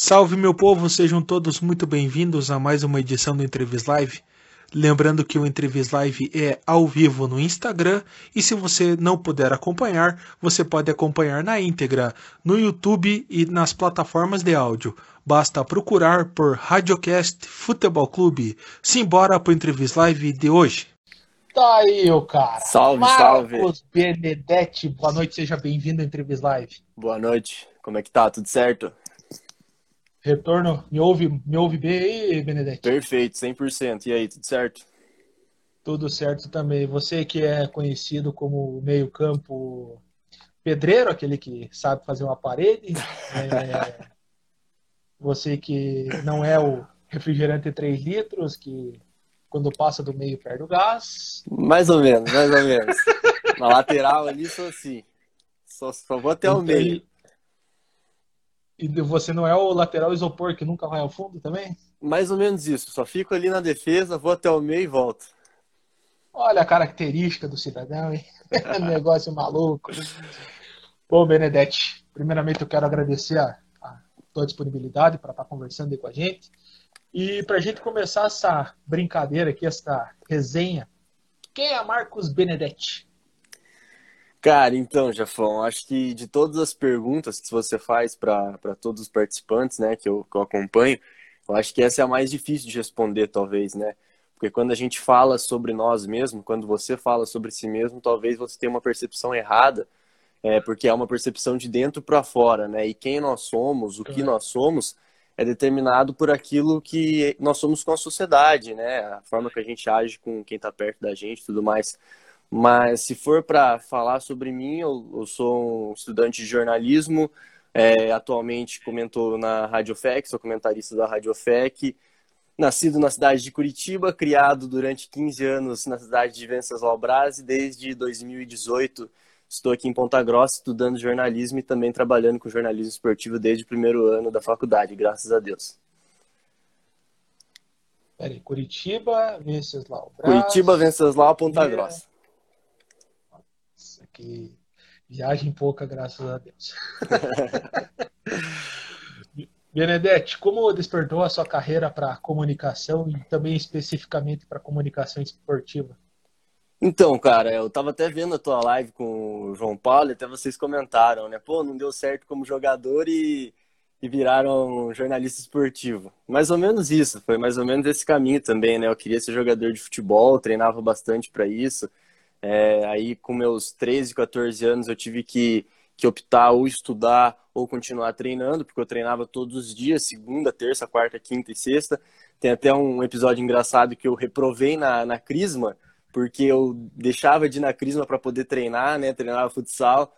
Salve meu povo, sejam todos muito bem-vindos a mais uma edição do Entrevist Live. Lembrando que o Entrevist Live é ao vivo no Instagram e se você não puder acompanhar, você pode acompanhar na íntegra no YouTube e nas plataformas de áudio. Basta procurar por Radiocast Futebol Clube. Simbora pro Entrevist Live de hoje. Tá aí, o cara. Salve, Marcos salve. Benedetti, boa noite, seja bem-vindo ao Entrevist Live. Boa noite. Como é que tá? Tudo certo? Retorno, me ouve, me ouve bem aí, Benedetti? Perfeito, 100%. E aí, tudo certo? Tudo certo também. Você que é conhecido como meio-campo pedreiro, aquele que sabe fazer uma parede. é, Você que não é o refrigerante 3 litros, que quando passa do meio perde o gás. Mais ou menos, mais ou menos. Na lateral ali, sou assim. Só, só vou até o Então, meio. E você não é o lateral isopor que nunca vai ao fundo também? Mais ou menos isso. Só fico ali na defesa, vou até o meio e volto. Olha a característica do cidadão, hein? Negócio maluco. Bom, Benedetti, primeiramente eu quero agradecer a, a tua disponibilidade para estar conversando aí com a gente. E para a gente começar essa brincadeira aqui, essa resenha, quem é Marcos Benedetti? Cara, então, Jafão, acho que de todas as perguntas que você faz para todos os participantes, né, que eu, que eu acompanho, eu acho que essa é a mais difícil de responder, talvez, né? Porque quando a gente fala sobre nós mesmos, quando você fala sobre si mesmo, talvez você tenha uma percepção errada, é, porque é uma percepção de dentro para fora, né? E quem nós somos, o que nós somos, é determinado por aquilo que nós somos com a sociedade, né? A forma que a gente age com quem está perto da gente, e tudo mais. Mas se for para falar sobre mim, eu, eu sou um estudante de jornalismo, é, atualmente comento na Rádio FEC, sou comentarista da Rádio FEC, nascido na cidade de Curitiba, criado durante 15 anos na cidade de Venceslau Braz e desde 2018 estou aqui em Ponta Grossa estudando jornalismo e também trabalhando com jornalismo esportivo desde o primeiro ano da faculdade, graças a Deus. Peraí, Curitiba, Venceslau Braz. Curitiba, Venceslau, Ponta. Grossa. Aqui, viagem pouca, graças a Deus. Benedetti, como despertou a sua carreira para comunicação e também especificamente para comunicação esportiva? Então, cara, eu tava até vendo a tua live com o João Paulo e até vocês comentaram, né? Pô, não deu certo como jogador e, e viraram jornalista esportivo. Mais ou menos isso, foi mais ou menos esse caminho também, né? Eu queria ser jogador de futebol, treinava bastante para isso. É, aí, com meus 13, 14 anos, eu tive que, que optar ou estudar ou continuar treinando, porque eu treinava todos os dias, segunda, terça, quarta, quinta e sexta. Tem até um episódio engraçado que eu reprovei na, na Crisma, porque eu deixava de ir na Crisma para poder treinar, né? Treinava futsal.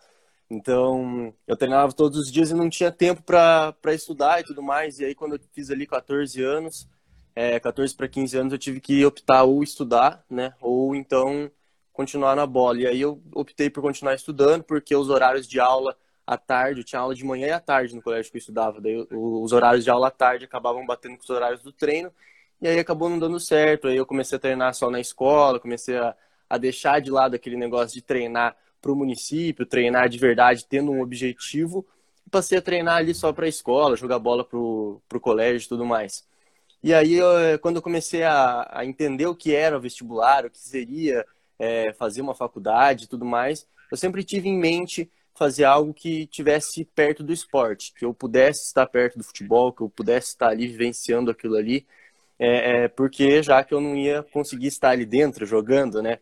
Então, eu treinava todos os dias e não tinha tempo para estudar e tudo mais. E aí, quando eu fiz ali 14 anos, é, 14 para 15 anos, eu tive que optar ou estudar, né? Ou então continuar na bola. E aí eu optei por continuar estudando, porque os horários de aula à tarde, eu tinha aula de manhã e à tarde no colégio que eu estudava. Daí os horários de aula à tarde acabavam batendo com os horários do treino. E aí acabou não dando certo. Aí eu comecei a treinar só na escola, comecei a, a deixar de lado aquele negócio de treinar para o município, treinar de verdade, tendo um objetivo. Passei a treinar ali só para a escola, jogar bola para o colégio e tudo mais. E aí, eu, quando eu comecei a, a, entender o que era o vestibular, o que seria é, fazer uma faculdade e tudo mais, eu sempre tive em mente fazer algo que tivesse perto do esporte, que eu pudesse estar perto do futebol, que eu pudesse estar ali vivenciando aquilo ali, é, é, porque já que eu não ia conseguir estar ali dentro jogando, né?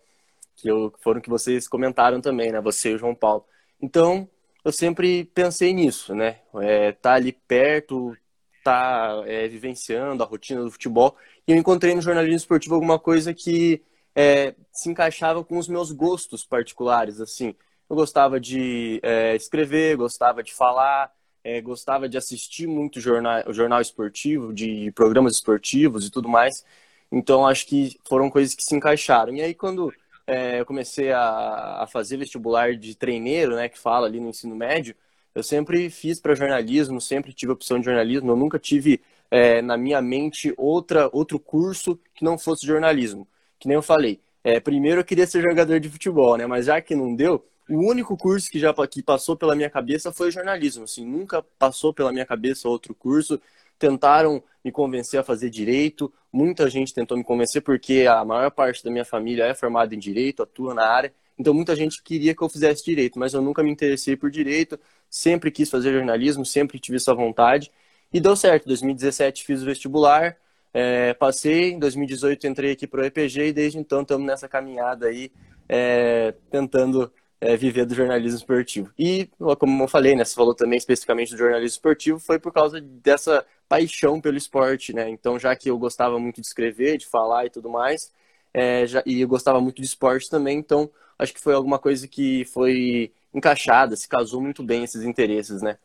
Que eu, foram que vocês comentaram também, né? Você e o João Paulo. Então, eu sempre pensei nisso, né? É, tá ali perto, tá é, vivenciando a rotina do futebol. E eu encontrei no jornalismo esportivo alguma coisa que é, se encaixava com os meus gostos particulares, assim. Eu gostava de é, escrever, gostava de falar, é, gostava de assistir muito jornal, jornal esportivo, de programas esportivos e tudo mais. Então, acho que foram coisas que se encaixaram. E aí, quando é, eu comecei a, a, fazer vestibular de treineiro, né, que fala ali no ensino médio, eu sempre fiz para jornalismo, sempre tive opção de jornalismo. Eu nunca tive é, na minha mente outra, outro curso que não fosse jornalismo. Que nem eu falei. É, primeiro eu queria ser jogador de futebol, né? Mas já que não deu, o único curso que já que passou pela minha cabeça foi jornalismo, assim, nunca passou pela minha cabeça outro curso. Tentaram me convencer a fazer direito, muita gente tentou me convencer porque a maior parte da minha família é formada em direito, atua na área. Então muita gente queria que eu fizesse direito, mas eu nunca me interessei por direito, sempre quis fazer jornalismo, sempre tive essa vontade. E deu certo, em 2017 fiz o vestibular, é, passei, em 2018 entrei aqui para o EPG e desde então estamos nessa caminhada aí, é, tentando é, viver do jornalismo esportivo. E, como eu falei, né, você falou também especificamente do jornalismo esportivo, foi por causa dessa paixão pelo esporte, né? Então, já que eu gostava muito de escrever, de falar e tudo mais, é, já, e eu gostava muito de esporte também, então acho que foi alguma coisa que foi encaixada, se casou muito bem esses interesses, né?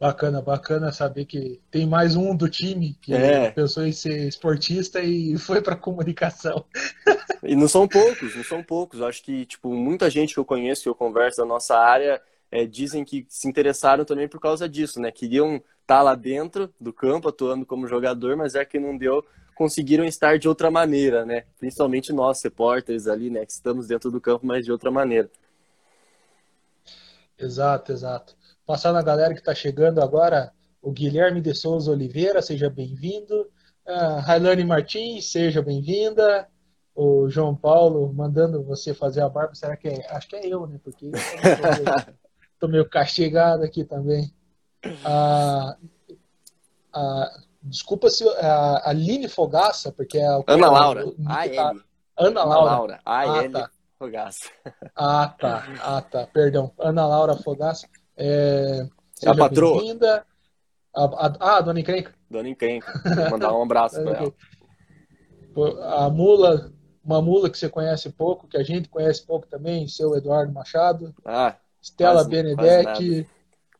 Bacana, bacana saber que tem mais um do time que é. pensou em ser esportista e foi para comunicação. E não são poucos, não são poucos. Acho que tipo muita gente que eu conheço, que eu converso da nossa área, é, dizem que se interessaram também por causa disso, né? Queriam estar tá lá dentro do campo atuando como jogador, mas é que não deu, conseguiram estar de outra maneira, né? Principalmente nós, repórteres ali, né? Que estamos dentro do campo, mas de outra maneira. Exato, exato. Passar na galera que está chegando agora, o Guilherme de Souza Oliveira, seja bem-vindo. Uh, Railane Martins, seja bem-vinda. O João Paulo mandando você fazer a barba, será que é? Acho que é eu, né? Porque estou meio castigado aqui também. Uh, uh, desculpa se a Aline Fogaça, porque é o Ana Laura. A tá... Ana Laura. Laura. A ah, tá. Fogaça. Ah, tá. Ah, tá. Perdão. Ana Laura Fogaça. É, a patroa. A, a, ah, Dona Encrenca. Dona Encrenca. Vou mandar um abraço para ela. A mula, uma mula que você conhece pouco, que a gente conhece pouco também, seu Eduardo Machado. Ah, Stella quase, Benedetti. Quase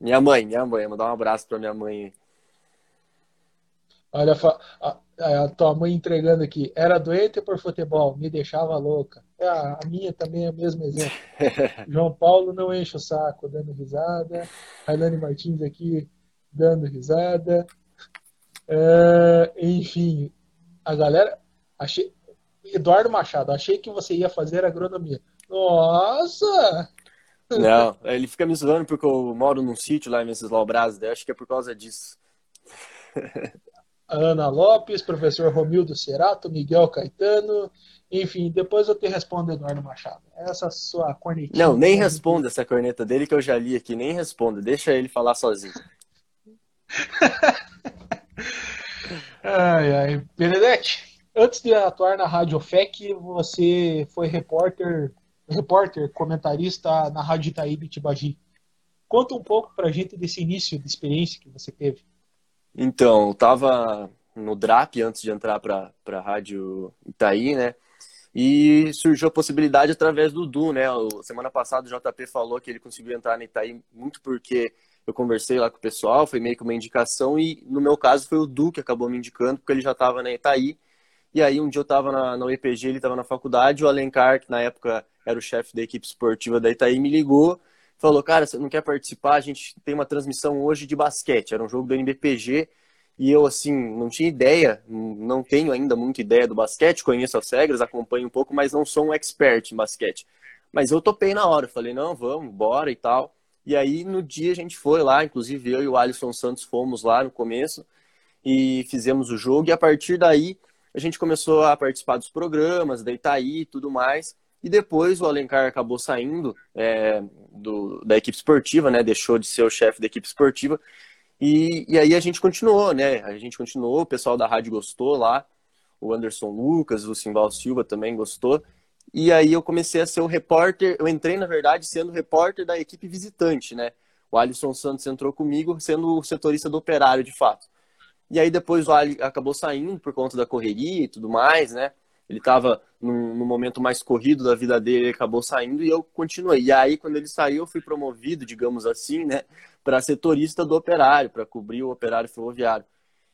minha mãe, minha mãe. Vou mandar um abraço para minha mãe. Olha, a, a, tua mãe entregando aqui. Era doente por futebol, me deixava louca. É, a minha também é o mesmo exemplo. João Paulo não enche o saco, dando risada. Railane Martins aqui, dando risada. É, enfim, a galera. Achei, Eduardo Machado, achei que você ia fazer agronomia. Nossa! Não, ele fica me zoando porque eu moro num sítio lá em Venceslau Braz, acho que é por causa disso. Ana Lopes, professor Romildo Cerato, Miguel Caetano, enfim, depois eu te respondo, Eduardo Machado. Essa sua cornetinha. Não, nem responda essa corneta dele que eu já li aqui, nem responda, deixa ele falar sozinho. ai, ai. Benedetti, antes de atuar na Rádio FEC, você foi repórter, repórter, comentarista na Rádio Itaíba Tibagi. Conta um pouco pra gente desse início de experiência que você teve. Então, eu tava no DRAP antes de entrar para a Rádio Itaí, né? E surgiu a possibilidade através do Du, né? Semana passada o JP falou que ele conseguiu entrar na Itaí muito porque eu conversei lá com o pessoal, foi meio que uma indicação, e no meu caso foi o Du que acabou me indicando, porque ele já estava na Itaí. E aí um dia eu estava na, na UEPG, ele estava na faculdade, o Alencar, que na época era o chefe da equipe esportiva da Itaí, me ligou falou, cara, você não quer participar? A gente tem uma transmissão hoje de basquete, era um jogo do NBPG, e eu, assim, não tinha ideia, não tenho ainda muita ideia do basquete, conheço as regras, acompanho um pouco, mas não sou um expert em basquete. Mas eu topei na hora, falei, não, vamos, bora e tal. E aí, no dia, a gente foi lá, inclusive eu e o Alisson Santos fomos lá no começo, e fizemos o jogo, e a partir daí, a gente começou a participar dos programas, da Itaí e tudo mais, e depois o Alencar acabou saindo é, do, da equipe esportiva, né? Deixou de ser o chefe da equipe esportiva. E, e aí a gente continuou, né? A gente continuou, o pessoal da rádio gostou lá, o Anderson Lucas, o Simval Silva também gostou. E aí eu comecei a ser o repórter, eu entrei, na verdade, sendo repórter da equipe visitante, né? O Alisson Santos entrou comigo sendo o setorista do operário, de fato. E aí depois o Ali acabou saindo por conta da correria e tudo mais, né? Ele estava num, momento mais corrido da vida dele, ele acabou saindo e eu continuei. E aí, quando ele saiu, eu fui promovido, digamos assim, né, para setorista do operário, para cobrir o operário ferroviário.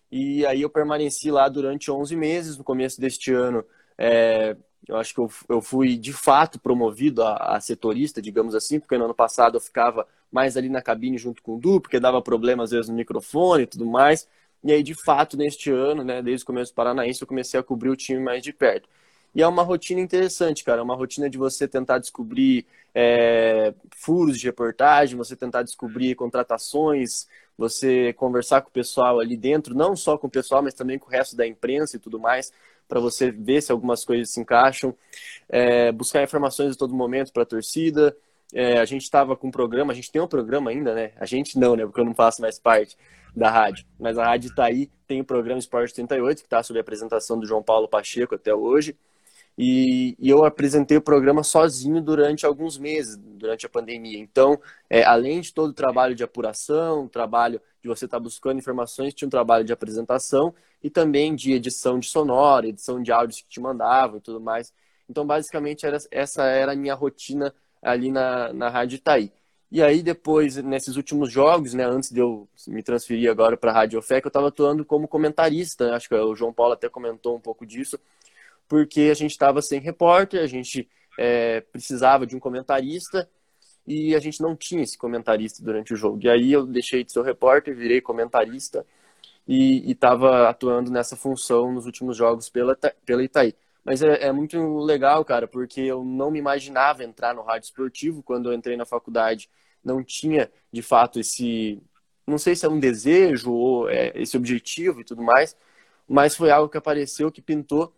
E aí eu permaneci lá durante 11 meses. No começo deste ano, é, eu acho que eu, eu, fui de fato promovido a, a, setorista, digamos assim, porque no ano passado eu ficava mais ali na cabine junto com o Du, porque dava problema às vezes no microfone e tudo mais. E aí, de fato, neste ano, né, desde o começo do Paranaense, eu comecei a cobrir o time mais de perto. E é uma rotina interessante, cara. É uma rotina de você tentar descobrir é, furos de reportagem, você tentar descobrir contratações, você conversar com o pessoal ali dentro, não só com o pessoal, mas também com o resto da imprensa e tudo mais, para você ver se algumas coisas se encaixam, é, buscar informações a todo momento para a torcida. É, a gente estava com um programa, a gente tem um programa ainda, né? A gente não, né? Porque eu não faço mais parte da rádio. Mas a rádio está aí, tem o programa Esporte 38, que está sob a apresentação do João Paulo Pacheco até hoje. E, e, eu apresentei o programa sozinho durante alguns meses, durante a pandemia. Então, é, além de todo o trabalho de apuração, trabalho de você estar tá buscando informações, tinha um trabalho de apresentação e também de edição de sonora, edição de áudios que te mandavam e tudo mais. Então, basicamente, era, essa era a minha rotina ali na, na Rádio Itaí. E aí, depois, nesses últimos jogos, né, antes de eu me transferir agora para a Rádio OFEC, eu estava atuando como comentarista. Acho que o João Paulo até comentou um pouco disso porque a gente estava sem repórter, a gente é, precisava de um comentarista e a gente não tinha esse comentarista durante o jogo. E aí eu deixei de ser repórter, virei comentarista e estava atuando nessa função nos últimos jogos pela, pela Itaí. Mas é, é, muito legal, cara, porque eu não me imaginava entrar no rádio esportivo quando eu entrei na faculdade. Não tinha, de fato, esse. Não sei se é um desejo ou é esse objetivo e tudo mais, mas foi algo que apareceu, que pintou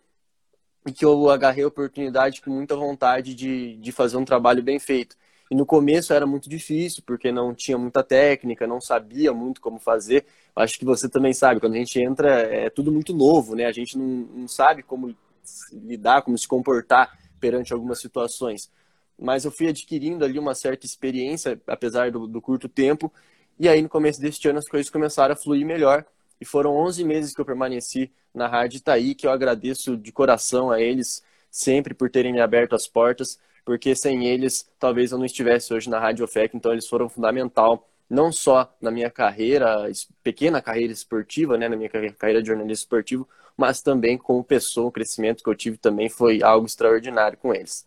e que eu agarrei a oportunidade com muita vontade de, de fazer um trabalho bem feito. E no começo era muito difícil, porque não tinha muita técnica, não sabia muito como fazer. Acho que você também sabe, quando a gente entra, é tudo muito novo, né? A gente não, não sabe como lidar, como se comportar perante algumas situações. Mas eu fui adquirindo ali uma certa experiência, apesar do, do curto tempo, e aí no começo deste ano as coisas começaram a fluir melhor. E foram 11 meses que eu permaneci na Rádio Itaí, que eu agradeço de coração a eles sempre por terem me aberto as portas, porque sem eles talvez eu não estivesse hoje na Rádio OFEC, então eles foram fundamental não só na minha carreira, pequena carreira esportiva, né, na minha carreira de jornalista esportivo, mas também como pessoa, o crescimento que eu tive também foi algo extraordinário com eles.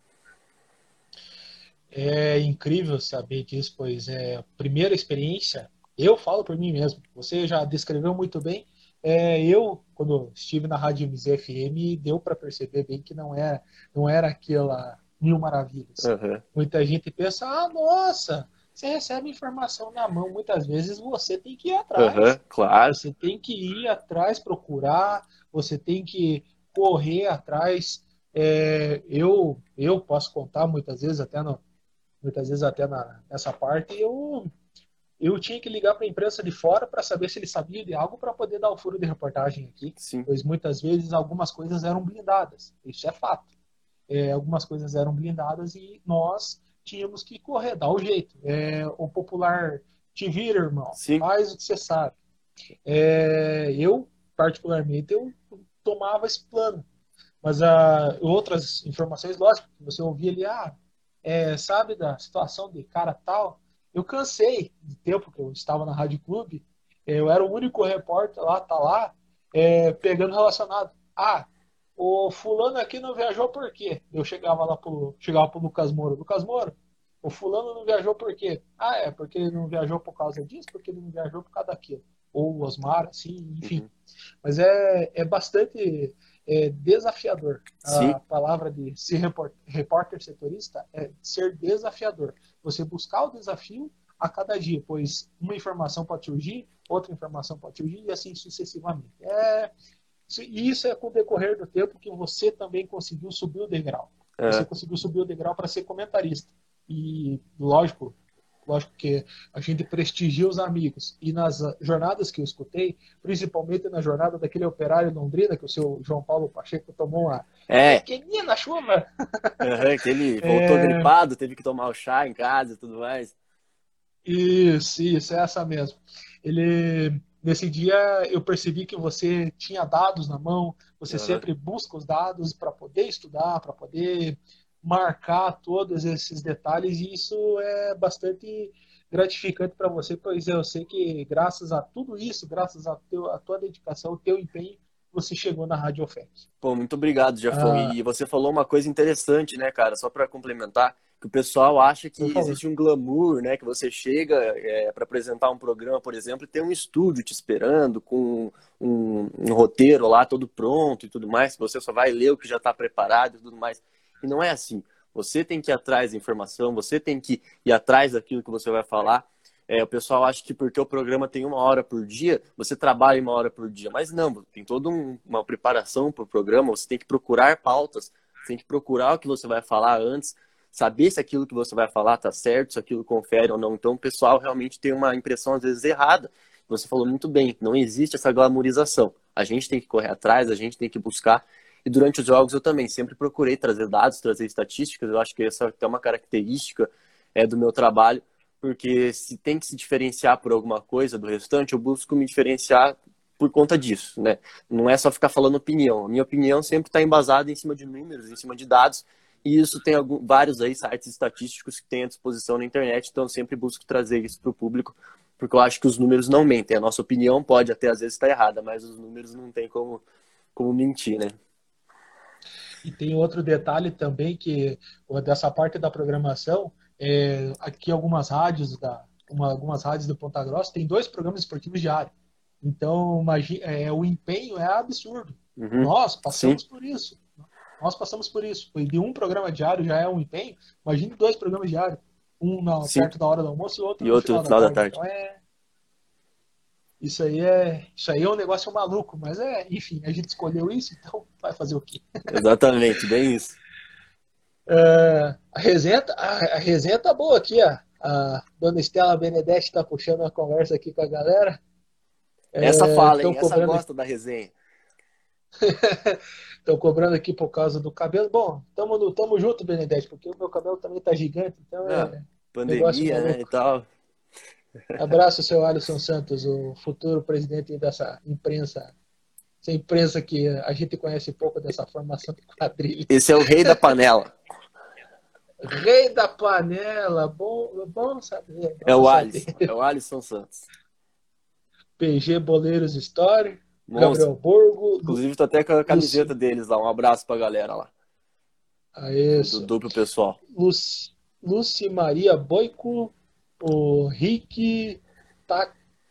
É incrível saber disso, pois é a primeira experiência eu falo por mim mesmo. Você já descreveu muito bem. É, eu, quando estive na Rádio MZFM, deu para perceber bem que não era, não era aquela mil maravilhas. Uhum. Muita gente pensa, ah, nossa, você recebe informação na mão. Muitas vezes você tem que ir atrás. Uhum, claro. Você tem que ir atrás, procurar, você tem que correr atrás. É, eu, eu posso contar muitas vezes até no, muitas vezes até na, nessa parte, eu eu tinha que ligar para a imprensa de fora para saber se ele sabia de algo para poder dar o furo de reportagem aqui. Sim. Pois muitas vezes algumas coisas eram blindadas. Isso é fato. É, algumas coisas eram blindadas e nós tínhamos que correr, dar o jeito. É, o popular te vira, irmão. Sim. Faz o que você sabe. É, eu, particularmente, eu tomava esse plano. Mas uh, outras informações, lógico, você ouvia ali, ah, é, sabe da situação de cara tal, eu cansei de tempo que eu estava na Rádio Clube, eu era o único repórter lá, tá lá, é, pegando relacionado. Ah, o fulano aqui não viajou por quê? Eu chegava lá pro, chegava pro Lucas Moro. Lucas Moro, o fulano não viajou por quê? Ah, é, porque ele não viajou por causa disso, porque ele não viajou por causa daquilo. Ou o Osmar, assim, enfim. Uhum. Mas é, é bastante é, desafiador. Sim. A palavra de ser repórter, repórter setorista é ser desafiador você buscar o desafio a cada dia, pois uma informação pode surgir, outra informação pode surgir e assim sucessivamente. É, e isso é com o decorrer do tempo que você também conseguiu subir o degrau. É. Você conseguiu subir o degrau para ser comentarista. E, lógico, lógico que a gente prestigia os amigos. E nas jornadas que eu escutei, principalmente na jornada daquele operário Londrina, que o seu João Paulo Pacheco tomou uma é. pequenina chuva. Uhum, que ele voltou é... gripado, teve que tomar o chá em casa e tudo mais. Isso, isso, é essa mesmo. Ele, nesse dia eu percebi que você tinha dados na mão, você uhum. sempre busca os dados para poder estudar, para poder marcar todos esses detalhes, e isso é bastante gratificante para você, pois eu sei que graças a tudo isso, graças a, teu, a tua dedicação, o teu empenho, você chegou na Rádio OFEC. Pô, muito obrigado, Jafão. Ah. E você falou uma coisa interessante, né, cara? Só para complementar, que o pessoal acha que existe um glamour, né? Que você chega é, para apresentar um programa, por exemplo, e tem um estúdio te esperando com um, um, roteiro lá todo pronto e tudo mais, você só vai ler o que já está preparado e tudo mais. E não é assim. Você tem que ir atrás da informação, você tem que ir atrás daquilo que você vai falar. É, o pessoal acha que porque o programa tem uma hora por dia, você trabalha uma hora por dia. Mas não, tem toda um, uma preparação para o programa, você tem que procurar pautas, você tem que procurar o que você vai falar antes, saber se aquilo que você vai falar está certo, se aquilo confere ou não. Então o pessoal realmente tem uma impressão às vezes errada. Você falou muito bem, não existe essa glamorização. A gente tem que correr atrás, a gente tem que buscar. E durante os jogos eu também sempre procurei trazer dados, trazer estatísticas. Eu acho que essa é até uma característica é, do meu trabalho porque se tem que se diferenciar por alguma coisa do restante, eu busco me diferenciar por conta disso, né? Não é só ficar falando opinião. A minha opinião sempre está embasada em cima de números, em cima de dados, e isso tem algum, vários aí sites estatísticos que tem à disposição na internet, então eu sempre busco trazer isso para o público, porque eu acho que os números não mentem. A nossa opinião pode até às vezes estar errada, mas os números não tem como, como mentir, né? E tem outro detalhe também que dessa parte da programação, é, aqui algumas rádios da uma, algumas rádios do Ponta Grossa tem dois programas esportivos diários. Então, imagine, é, o empenho é absurdo. Uhum. Nós passamos Sim. por isso. Nós passamos por isso. De um programa diário já é um empenho. Imagine dois programas diários. Um na, perto da hora do almoço e outro e no outro final, da, tarde. Da tarde. Então é... Isso aí é. Isso aí é um negócio maluco, mas é, enfim, a gente escolheu isso, então vai fazer o quê? Exatamente, bem isso. Uh, a, resenha, tá, a, a resenha tá boa aqui, ó. A dona Estela Benedetti está puxando uma conversa aqui com a galera. Essa é, fala, hein? Essa gosta da resenha. Estão cobrando aqui por causa do cabelo. Bom, tamo, tamo junto, Benedetti, porque o meu cabelo também tá gigante, então é. é pandemia, né? E tal. Abraço, seu Alisson Santos, o futuro presidente dessa imprensa essa imprensa que a gente conhece pouco dessa formação de quadrilha. Esse é o rei da panela. rei da panela, bom, bom saber. Bom é o Alisson, é o Alisson Santos. PG Boleiros Story, Monstro. Gabriel Borgo. Inclusive, tô até com a camiseta Luci... deles lá. Um abraço pra galera lá. Ah, isso. Do duplo pessoal. Luci, Luci Maria Boico, o Rick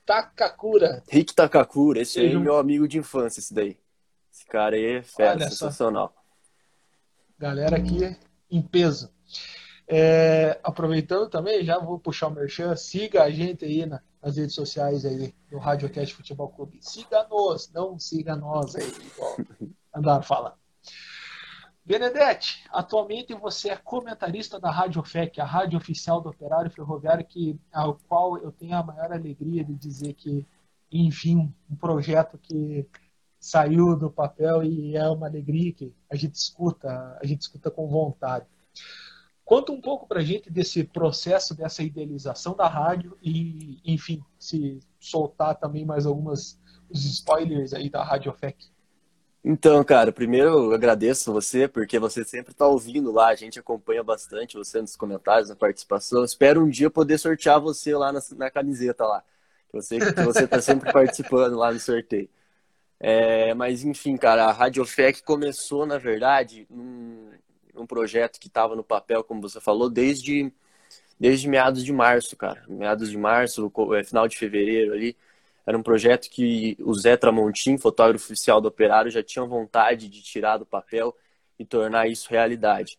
Takakura. Rick Takakura, esse aí é meu amigo de infância, esse daí. Esse cara aí é fera, sensacional. Galera aqui em peso. É, aproveitando também, já vou puxar o merchan, siga a gente aí na, nas redes sociais aí do Radiocast Futebol Clube. Siga-nos, não siga nós aí, igual andaram falando. Benedetti, atualmente você é comentarista da Rádio FEC, a rádio oficial do Operário Ferroviário, que, ao qual eu tenho a maior alegria de dizer que, enfim, um projeto que saiu do papel e é uma alegria que a gente escuta, a gente escuta com vontade. Conta um pouco para a gente desse processo, dessa idealização da rádio e, enfim, se soltar também mais algumas os spoilers aí da Rádio FEC. Então, cara, primeiro eu agradeço você, porque você sempre está ouvindo lá, a gente acompanha bastante você nos comentários, na participação. Espero um dia poder sortear você lá na, na camiseta lá. Que você que você está sempre participando lá no sorteio. É, mas enfim, cara, a Radio FEC começou, na verdade, num, num projeto que estava no papel, como você falou, desde, desde meados de março, cara. Meados de março, é, final de fevereiro ali. Era um projeto que o Zé Tramontim, fotógrafo oficial do Operário, já tinha vontade de tirar do papel e tornar isso realidade.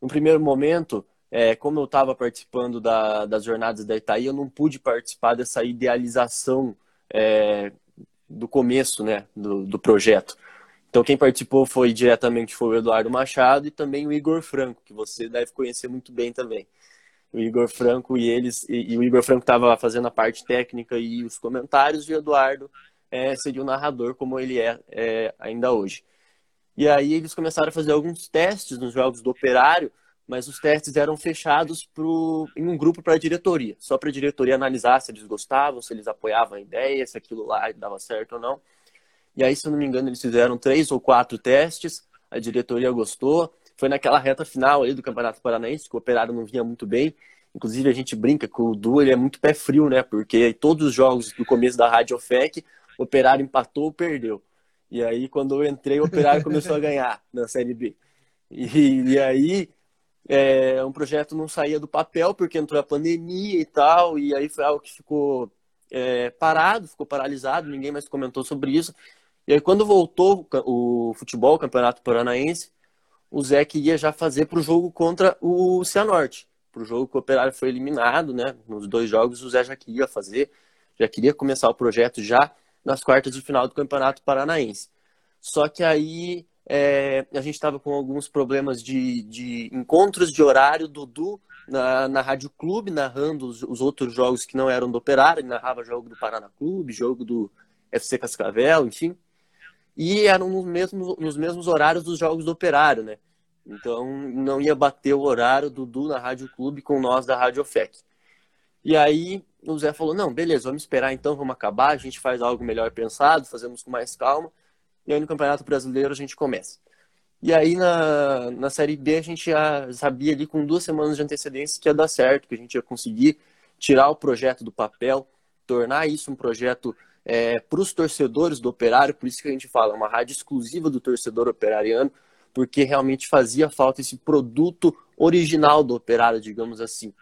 No primeiro momento, é, como eu estava participando da, das jornadas da Itaí, eu não pude participar dessa idealização é, do começo né, do, do projeto. Então quem participou foi diretamente foi o Eduardo Machado e também o Igor Franco, que você deve conhecer muito bem também o Igor Franco e eles e, e o Igor Franco estava fazendo a parte técnica e os comentários e o Eduardo é, seria o narrador como ele é, é, ainda hoje. E aí eles começaram a fazer alguns testes nos jogos do Operário, mas os testes eram fechados pro, em um grupo para a diretoria, só para a diretoria analisar se eles gostavam, se eles apoiavam a ideia, se aquilo lá dava certo ou não. E aí, se eu não me engano, eles fizeram três ou quatro testes, a diretoria gostou, foi naquela reta final ali do Campeonato Paranaense, que o Operário não vinha muito bem. Inclusive, a gente brinca que o Du ele é muito pé frio, né? Porque todos os jogos do começo da Rádio FEC, o Operário empatou ou perdeu. E aí, quando eu entrei, o Operário começou a ganhar na Série B. E, e aí, é, um projeto não saía do papel porque entrou a pandemia e tal, e aí foi algo que ficou é, parado, ficou paralisado, ninguém mais comentou sobre isso. E aí quando voltou o futebol, o Campeonato Paranaense, o Zé queria já fazer para o jogo contra o Cianorte. Para o jogo que o Operário foi eliminado, né? Nos dois jogos o Zé já queria fazer, já queria começar o projeto já nas quartas de final do Campeonato Paranaense. Só que aí é, a gente estava com alguns problemas de, de, encontros de horário. Dudu na, na Rádio Clube, narrando os, os, outros jogos que não eram do Operário, ele narrava jogo do Paraná Clube, jogo do FC Cascavel, enfim. E eram nos mesmos, nos mesmos horários dos jogos do Operário, né? Então não ia bater o horário do Dudu na Rádio Clube com nós da Rádio OFEC. E aí o Zé falou: não, beleza, vamos esperar então, vamos acabar, a gente faz algo melhor pensado, fazemos com mais calma e aí no Campeonato Brasileiro a gente começa. E aí na, na Série B a gente já sabia ali com duas semanas de antecedência que ia dar certo, que a gente ia conseguir tirar o projeto do papel, tornar isso um projeto é, para os torcedores do operário, por isso que a gente fala, uma rádio exclusiva do torcedor operariano, porque realmente fazia falta esse produto original do operário, digamos assim.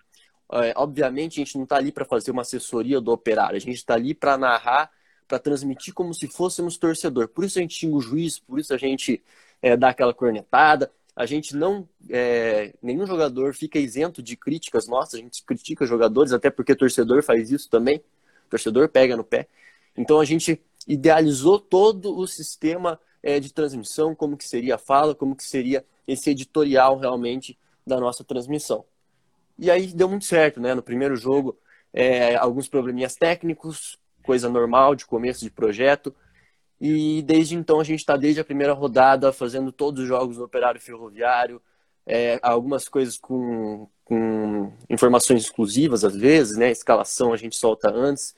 É, obviamente a gente não está ali para fazer uma assessoria do operário, a gente está ali para narrar para transmitir como se fôssemos torcedor. Por isso a gente xinga o juiz, por isso a gente é, dá aquela cornetada. A gente não. É, nenhum jogador fica isento de críticas nossas, a gente critica jogadores, até porque torcedor faz isso também. torcedor pega no pé. Então a gente idealizou todo o sistema é, de transmissão, como que seria a fala, como que seria esse editorial realmente da nossa transmissão. E aí deu muito certo, né? No primeiro jogo, é, alguns probleminhas técnicos, coisa normal de começo de projeto. E desde então a gente está desde a primeira rodada fazendo todos os jogos do Operário Ferroviário, é, algumas coisas com, com, informações exclusivas às vezes, né? Escalação a gente solta antes,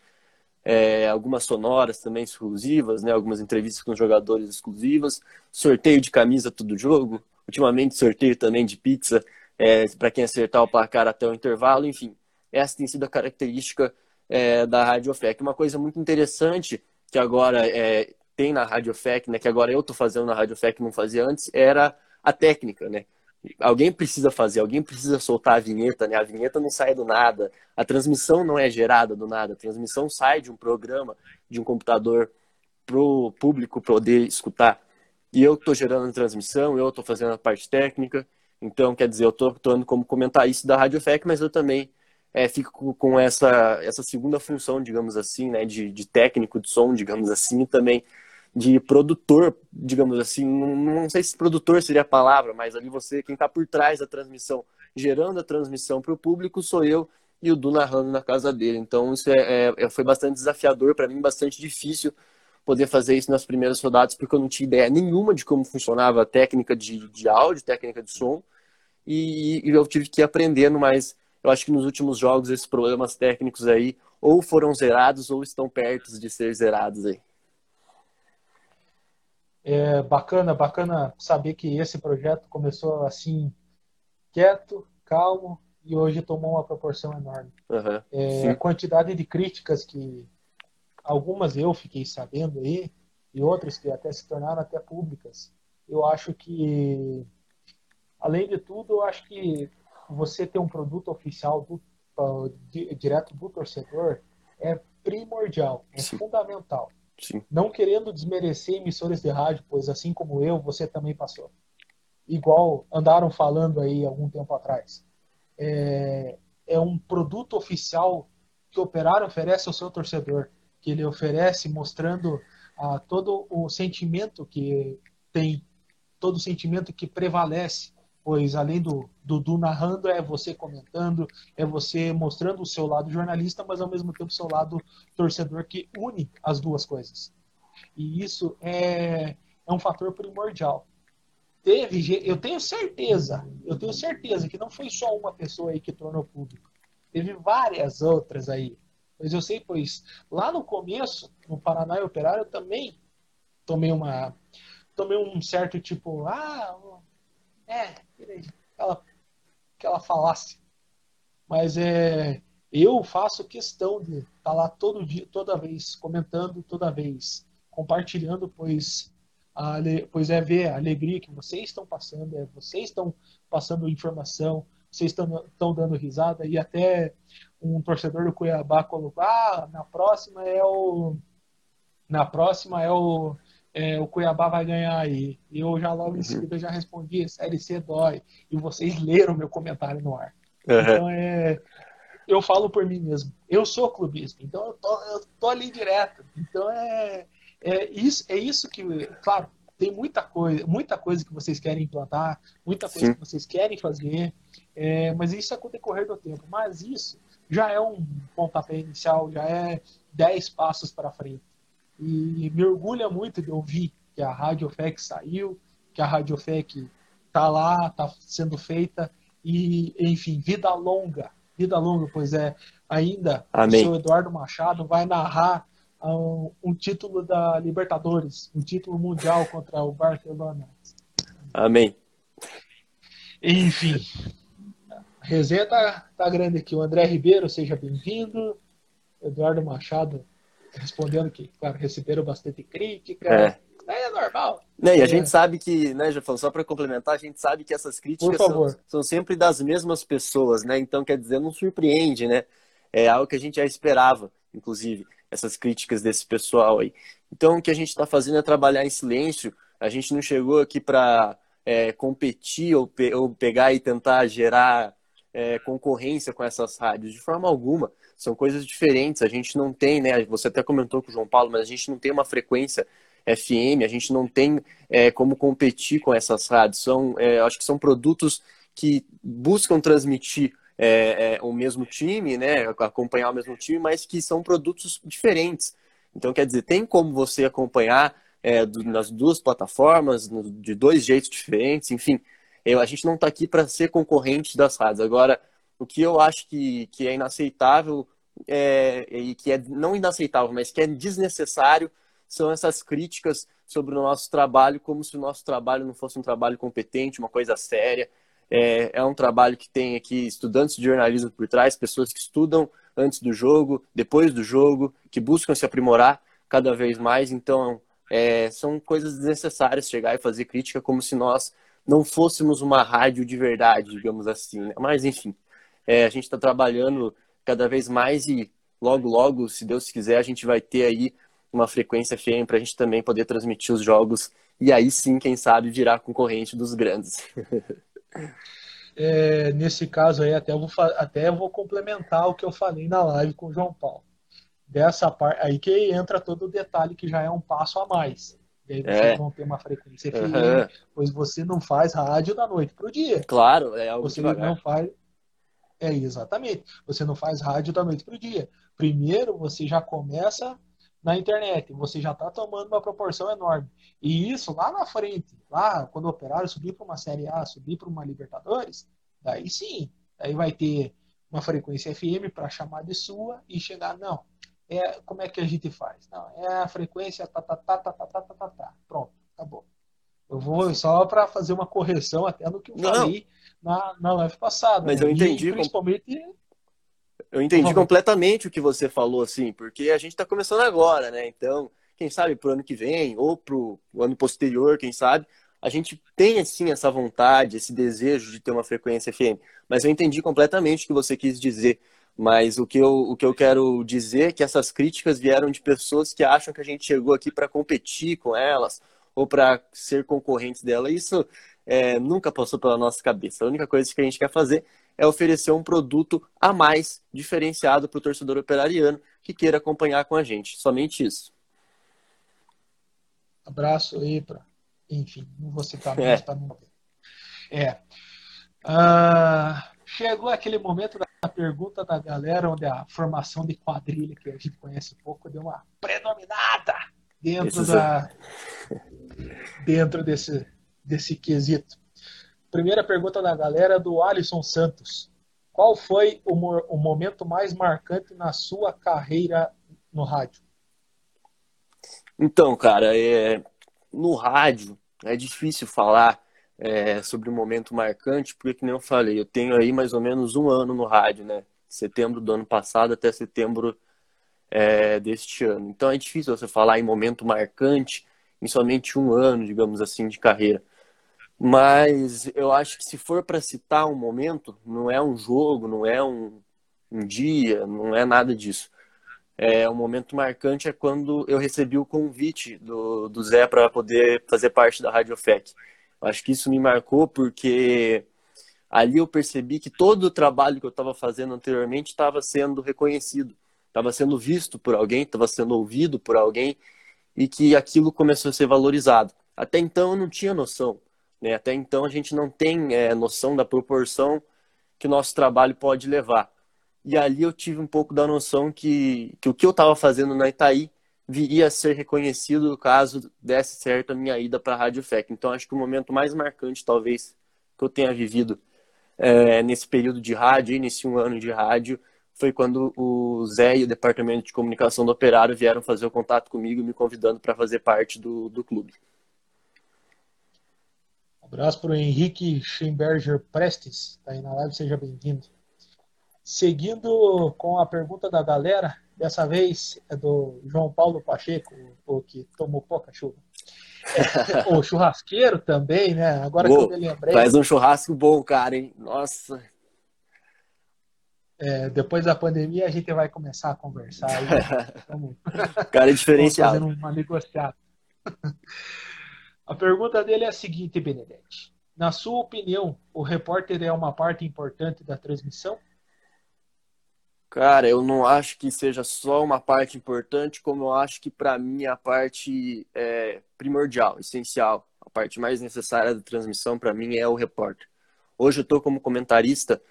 é, algumas sonoras também exclusivas, né? Algumas entrevistas com jogadores exclusivas, sorteio de camisa todo jogo, ultimamente sorteio também de pizza é, para quem acertar o placar até o intervalo, enfim. Essa tem sido a característica é, da Rádio FEC. Uma coisa muito interessante que agora é, tem na Rádio FEC, né, que agora eu estou fazendo na Rádio FEC não fazia antes, era a técnica, né? Alguém precisa fazer, alguém precisa soltar a vinheta, né? A vinheta não sai do nada, a transmissão não é gerada do nada, a transmissão sai de um programa, de um computador para o público poder escutar. E eu estou gerando a transmissão, eu estou fazendo a parte técnica, então quer dizer, eu estou atuando como comentar isso da Rádio FEC, mas eu também é, fico com essa, essa segunda função, digamos assim, né, de, de técnico de som, digamos assim, e também de produtor, digamos assim, não, não sei se produtor seria a palavra, mas ali você, quem está por trás da transmissão, gerando a transmissão para o público, sou eu e o Du narrando na casa dele. Então isso é, é foi bastante desafiador para mim, bastante difícil poder fazer isso nas primeiras rodadas, porque eu não tinha ideia nenhuma de como funcionava a técnica de, de áudio, técnica de som, e, e eu tive que ir aprendendo mais eu acho que nos últimos jogos esses problemas técnicos aí ou foram zerados ou estão perto de ser zerados aí. É bacana, bacana saber que esse projeto começou assim quieto, calmo e hoje tomou uma proporção enorme. Uhum, é, a quantidade de críticas que algumas eu fiquei sabendo aí e outras que até se tornaram até públicas. Eu acho que além de tudo, eu acho que você ter um produto oficial do, uh, di, direto do torcedor é primordial, é Sim. fundamental. Sim. Não querendo desmerecer emissores de rádio, pois assim como eu, você também passou. Igual andaram falando aí algum tempo atrás. É, é um produto oficial que o operário oferece ao seu torcedor, que ele oferece mostrando ah, todo o sentimento que tem, todo o sentimento que prevalece pois além do Dudu narrando, é você comentando, é você mostrando o seu lado jornalista, mas ao mesmo tempo o seu lado torcedor que une as duas coisas. E isso é, é um fator primordial. Teve, eu tenho certeza, eu tenho certeza que não foi só uma pessoa aí que tornou público. Teve várias outras aí. Pois eu sei, pois lá no começo, no Paraná e Operário, eu também tomei uma tomei um certo tipo, ah, é, aquela, aquela falácia. Mas é, eu faço questão de estar tá lá todo dia, toda vez, comentando, toda vez, compartilhando, pois a, pois é ver a alegria que vocês estão passando, é, vocês estão passando informação, vocês estão, dando risada e até um torcedor do Cuiabá colocou, ah, na próxima é o na próxima é o é, o Cuiabá vai ganhar aí. E eu já logo em uhum. seguida já respondi, Série C dói. E vocês leram meu comentário no ar. Uhum. Então é eu falo por mim mesmo. Eu sou clubista, então eu tô, eu tô ali direto. Então é, é, isso, é isso que, claro, tem muita coisa, muita coisa que vocês querem implantar, muita coisa Sim. que vocês querem fazer, é, mas isso é com o decorrer do tempo. Mas isso já é um pontapé inicial, já é dez passos para frente. E me orgulha muito de ouvir que a Rádio FEC saiu, que a Rádio FEC está lá, está sendo feita, e, enfim, vida longa vida longa, pois é, ainda Amém. o seu Eduardo Machado vai narrar um, um, título da Libertadores, um título mundial contra o Barcelona. Amém. Enfim, a resenha tá, tá grande aqui. O André Ribeiro, seja bem-vindo. Eduardo Machado respondendo que, claro, receberam bastante crítica. É é normal. Né, e a é. gente sabe que, né, já falou, só para complementar, a gente sabe que essas críticas são, são, sempre das mesmas pessoas, né? Então, quer dizer, não surpreende, né? É algo que a gente já esperava, inclusive, essas críticas desse pessoal aí. Então, o que a gente está fazendo é trabalhar em silêncio. A gente não chegou aqui para é, competir ou, pe ou, pegar e tentar gerar é, concorrência com essas rádios, de forma alguma. São coisas diferentes. A gente não tem, né? Você até comentou com o João Paulo, mas a gente não tem uma frequência FM, a gente não tem é, como competir com essas rádios. São, é, acho que são produtos que buscam transmitir é, é, o mesmo time, né, acompanhar o mesmo time, mas que são produtos diferentes. Então, quer dizer, tem como você acompanhar é, do, nas duas plataformas, no, de dois jeitos diferentes, enfim. Eu, a gente não está aqui para ser concorrente das rádios. Agora, o que eu acho que, que é inaceitável, é, e que é não inaceitável, mas que é desnecessário, são essas críticas sobre o nosso trabalho, como se o nosso trabalho não fosse um trabalho competente, uma coisa séria. É, é um trabalho que tem aqui estudantes de jornalismo por trás, pessoas que estudam antes do jogo, depois do jogo, que buscam se aprimorar cada vez mais. Então, é, são coisas desnecessárias chegar e fazer crítica como se nós não fôssemos uma rádio de verdade, digamos assim. Né? Mas, enfim, é, a gente está trabalhando cada vez mais e logo, logo, se Deus quiser, a gente vai ter aí uma frequência FM para a gente também poder transmitir os jogos e aí sim, quem sabe, virar concorrente dos grandes. É, nesse caso aí, até eu, vou, até vou complementar o que eu falei na live com o João Paulo. Dessa parte, aí que entra todo o detalhe que já é um passo a mais. E aí vocês é. vão ter uma frequência FM, uhum. pois você não faz rádio da noite para o dia. Claro, é algo Você não faz. É exatamente. Você não faz rádio da noite para o dia. Primeiro você já começa na internet, você já está tomando uma proporção enorme. E isso lá na frente, lá quando o operário subir para uma Série A, subir para uma Libertadores, daí sim, aí vai ter uma frequência FM para chamar de sua e chegar, não, é, como é que a gente faz? Não, é a frequência tá, tá, tá, tá, tá, tá, tá, tá. tá. Pronto, acabou. Eu vou só para fazer uma correção até no que eu não, falei na, na live passada. Mas né? eu entendi. E, principalmente eu entendi completamente o que você falou, assim, porque a gente está começando agora, né? Então, quem sabe pro ano que vem, ou pro ano posterior, quem sabe, a gente tem, assim, essa vontade, esse desejo de ter uma frequência FM. Mas eu entendi completamente o que você quis dizer. Mas o que eu, o que eu quero dizer é que essas críticas vieram de pessoas que acham que a gente chegou aqui para competir com elas ou para ser concorrentes dela. Isso é, nunca passou pela nossa cabeça. A única coisa que a gente quer fazer é oferecer um produto a mais diferenciado para o torcedor operariano que queira acompanhar com a gente. Somente isso. Abraço aí para. Enfim, não vou citar mais é. para não. É. Ah, chegou aquele momento da pergunta da galera, onde a formação de quadrilha, que a gente conhece pouco, deu uma predominada dentro da. dentro desse, desse quesito. Primeira pergunta da galera do Alisson Santos. Qual foi o, o momento mais marcante na sua carreira no rádio? Então, cara, é, no rádio é difícil falar é, sobre um momento marcante, porque, como eu falei, eu tenho aí mais ou menos um ano no rádio, né? Setembro do ano passado até setembro é, deste ano. Então é difícil você falar em momento marcante em somente um ano, digamos assim, de carreira. Mas eu acho que se for para citar um momento, não é um jogo, não é um, um dia, não é nada disso. É, um momento marcante é quando eu recebi o convite do, do Zé para poder fazer parte da Rádio FEC. Acho que isso me marcou porque ali eu percebi que todo o trabalho que eu estava fazendo anteriormente estava sendo reconhecido, estava sendo visto por alguém, estava sendo ouvido por alguém e que aquilo começou a ser valorizado. Até então eu não tinha noção, né? Até então a gente não tem é, noção da proporção que o nosso trabalho pode levar. E ali eu tive um pouco da noção que, que o que eu estava fazendo na Itaí viria a ser reconhecido caso desse certo a minha ida para a Rádio FEC. Então acho que o momento mais marcante, talvez, que eu tenha vivido é, nesse período de rádio, nesse um ano de rádio, foi quando o Zé e o Departamento de Comunicação do Operário vieram fazer o contato comigo, me convidando para fazer parte do, do clube. Um abraço para o Henrique Schemberger Prestes, está aí na live, seja bem-vindo. Seguindo com a pergunta da galera, dessa vez é do João Paulo Pacheco, o que tomou pouca chuva. o churrasqueiro também, né? Agora Boa, que eu me lembrei. Faz um churrasco bom, cara, hein? Nossa. É, depois da pandemia a gente vai começar a conversar. Aí, vamos... Cara, é diferenciado. Fazendo uma negociada. A pergunta dele é a seguinte, Benedetti. Na sua opinião, o repórter é uma parte importante da transmissão? Cara, eu não acho que seja só uma parte importante, como eu acho que para mim a parte é primordial, essencial, a parte mais necessária da transmissão para mim é o repórter. Hoje eu estou como comentarista,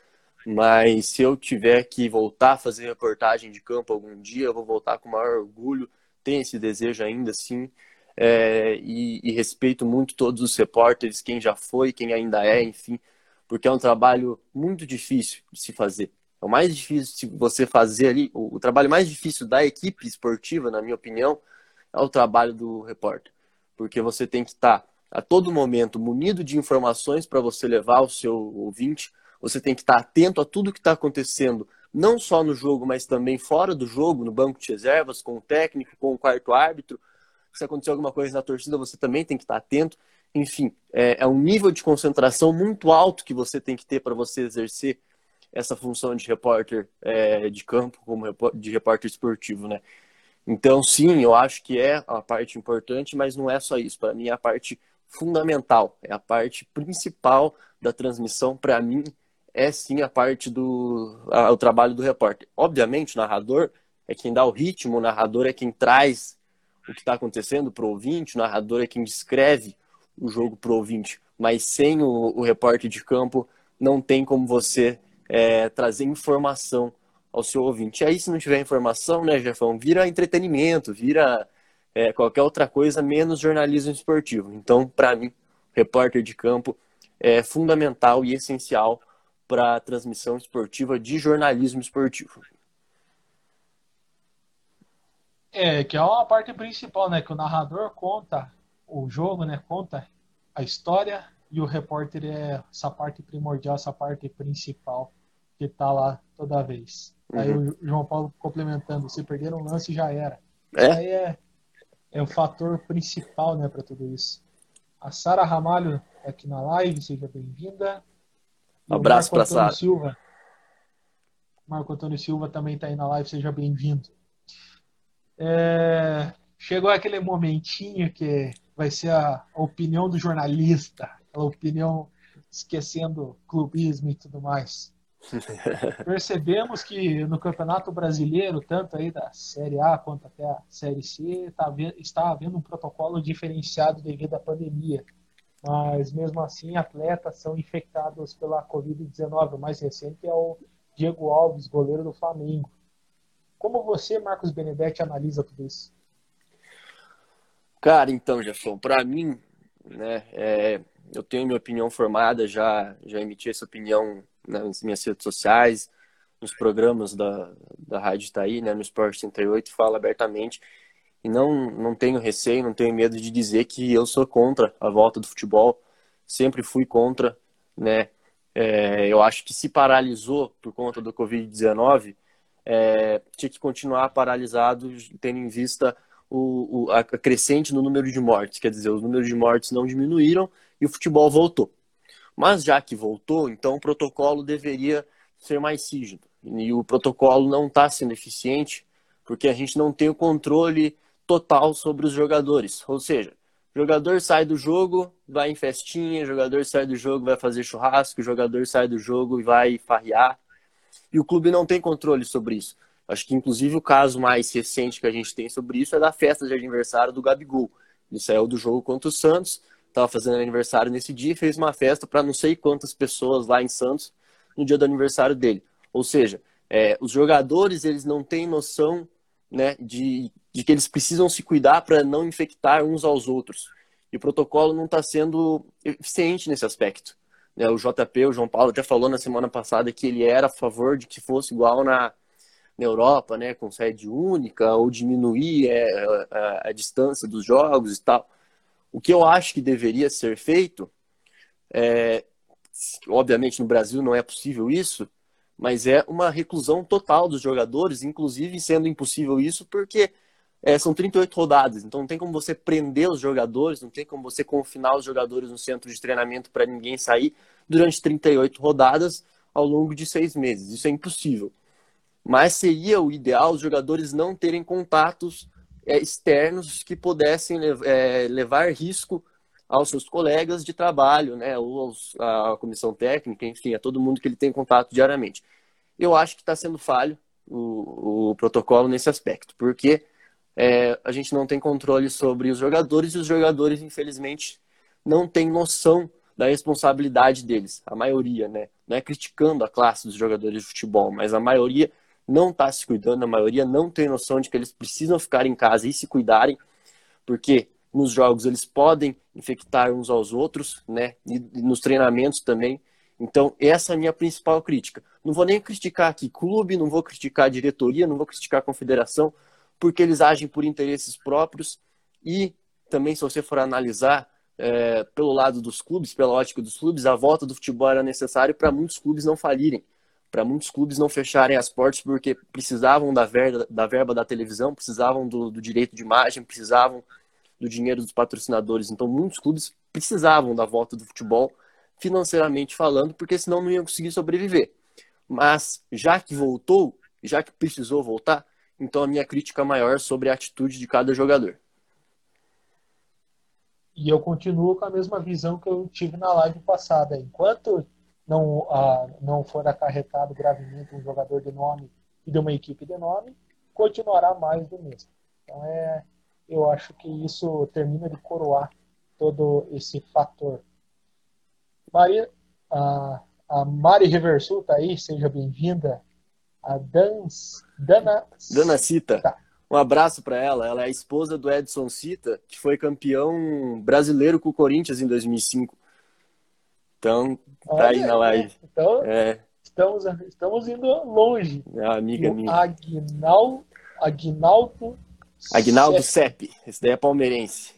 mas se eu tiver que voltar a fazer reportagem de campo algum dia, eu vou voltar com o maior orgulho, tenho esse desejo ainda sim, é, e, e respeito muito todos os repórteres, quem já foi, quem ainda é, enfim, porque é um trabalho muito difícil de se fazer é o mais difícil de você fazer ali, o, o trabalho mais difícil da equipe esportiva, na minha opinião, é o trabalho do repórter. Porque você tem que estar a todo momento munido de informações para você levar ao seu ouvinte, você tem que estar atento a tudo que está acontecendo, não só no jogo, mas também fora do jogo, no banco de reservas, com o técnico, com o quarto árbitro. Se acontecer alguma coisa na torcida, você também tem que estar atento. Enfim, é, é um nível de concentração muito alto que você tem que ter para você exercer essa função de repórter é, de campo como de repórter esportivo, né? Então, sim, eu acho que é a parte importante, mas não é só isso. Para mim, é a parte fundamental, é a parte principal da transmissão. Para mim, é sim a parte do a, o trabalho do repórter. Obviamente, o narrador é quem dá o ritmo, o narrador é quem traz o que está acontecendo para o ouvinte, o narrador é quem descreve o jogo para o ouvinte. Mas sem o, o repórter de campo, não tem como você é, trazer informação ao seu ouvinte. E aí, se não tiver informação, né, Jefão, vira entretenimento, vira é, qualquer outra coisa menos jornalismo esportivo. Então, para mim, repórter de campo é fundamental e essencial para a transmissão esportiva de jornalismo esportivo. É, que é uma parte principal, né? Que o narrador conta o jogo, né? Conta a história e o repórter é essa parte primordial, essa parte principal que tá lá toda vez. Uhum. Aí o João Paulo complementando, se perder um lance já era. É? Aí é, é o fator principal, né, para tudo isso. A Sara Ramalho tá aqui na live, seja bem-vinda. Um abraço para Sara. Silva. Marco Antônio Silva também está aí na live, seja bem-vindo. É, chegou aquele momentinho que vai ser a, a opinião do jornalista, aquela opinião esquecendo clubismo e tudo mais. Percebemos que no Campeonato Brasileiro, tanto aí da Série A quanto até a Série C, tá, está havendo um protocolo diferenciado devido à pandemia. Mas mesmo assim, atletas são infectados pela Covid-19. O mais recente é o Diego Alves, goleiro do Flamengo. Como você, Marcos Benedetti, analisa tudo isso? Cara, então, Jefferson, para mim, né, é, eu tenho minha opinião formada, já, já emiti essa opinião nas minhas redes sociais, nos programas da, da Rádio Itaí, né, no Esporte 38, falo abertamente. E não, não tenho receio, não tenho medo de dizer que eu sou contra a volta do futebol, sempre fui contra, né, é, eu acho que se paralisou por conta do Covid-19, é, tinha que continuar paralisado, tendo em vista o, o, a crescente no número de mortes, quer dizer, os números de mortes não diminuíram e o futebol voltou. Mas já que voltou, então o protocolo deveria ser mais rígido. E o protocolo não está sendo eficiente porque a gente não tem o controle total sobre os jogadores. Ou seja, jogador sai do jogo, vai em festinha, jogador sai do jogo, vai fazer churrasco, jogador sai do jogo e vai farrear. E o clube não tem controle sobre isso. Acho que, inclusive, o caso mais recente que a gente tem sobre isso é da festa de aniversário do Gabigol. Ele saiu do jogo contra o Santos, estava fazendo aniversário nesse dia e fez uma festa para não sei quantas pessoas lá em Santos no dia do aniversário dele. Ou seja, é, os jogadores eles não têm noção né, de, de que eles precisam se cuidar para não infectar uns aos outros. E o protocolo não está sendo eficiente nesse aspecto. Né, o JP, o João Paulo, já falou na semana passada que ele era a favor de que fosse igual na, na Europa, né, com sede única, ou diminuir é, a, a, distância dos jogos e tal. O que eu acho que deveria ser feito, é, obviamente no Brasil não é possível isso, mas é uma reclusão total dos jogadores, inclusive sendo impossível isso porque é, são 38 rodadas, então não tem como você prender os jogadores, não tem como você confinar os jogadores no centro de treinamento para ninguém sair durante 38 rodadas ao longo de seis meses. Isso é impossível. Mas seria o ideal os jogadores não terem contatos é, externos que pudessem é, levar risco aos seus colegas de trabalho, né, ou aos, à comissão técnica, enfim, a todo mundo que ele tem contato diariamente. Eu acho que está sendo falho o, o, protocolo nesse aspecto, porque é, a gente não tem controle sobre os jogadores e os jogadores, infelizmente, não têm noção da responsabilidade deles, a maioria, né? Não é criticando a classe dos jogadores de futebol, mas a maioria não está se cuidando, a maioria não tem noção de que eles precisam ficar em casa e se cuidarem, porque nos jogos eles podem infectar uns aos outros, né? E nos treinamentos também. Então, essa é a minha principal crítica. Não vou nem criticar aqui clube, não vou criticar diretoria, não vou criticar a confederação, porque eles agem por interesses próprios e também, se você for analisar é, pelo lado dos clubes, pela ótica dos clubes, a volta do futebol era necessária para muitos clubes não falirem, para muitos clubes não fecharem as portas porque precisavam da verba da, verba da televisão, precisavam do, do direito de imagem, precisavam do dinheiro dos patrocinadores. Então, muitos clubes precisavam da volta do futebol, financeiramente falando, porque senão não iam conseguir sobreviver. Mas, já que voltou, já que precisou voltar, então a minha crítica maior sobre a atitude de cada jogador. E eu continuo com a mesma visão que eu tive na live passada. Enquanto não, ah, não for acarretado gravemente um jogador de nome e de uma equipe de nome, continuará mais do mesmo. Então é, eu acho que isso termina de coroar todo esse fator. Maria, a, a Mari Reversul tá aí, seja bem-vinda. A Dana, Dana Cita. Tá. Um abraço para ela. Ela é a esposa do Edson Cita, que foi campeão brasileiro com o Corinthians em 2005. Então, tá Olha, aí na live. Então, é. estamos, estamos indo longe. É amiga minha. Aguinaldo, Aguinaldo Agnaldo Sepp, esse daí é palmeirense.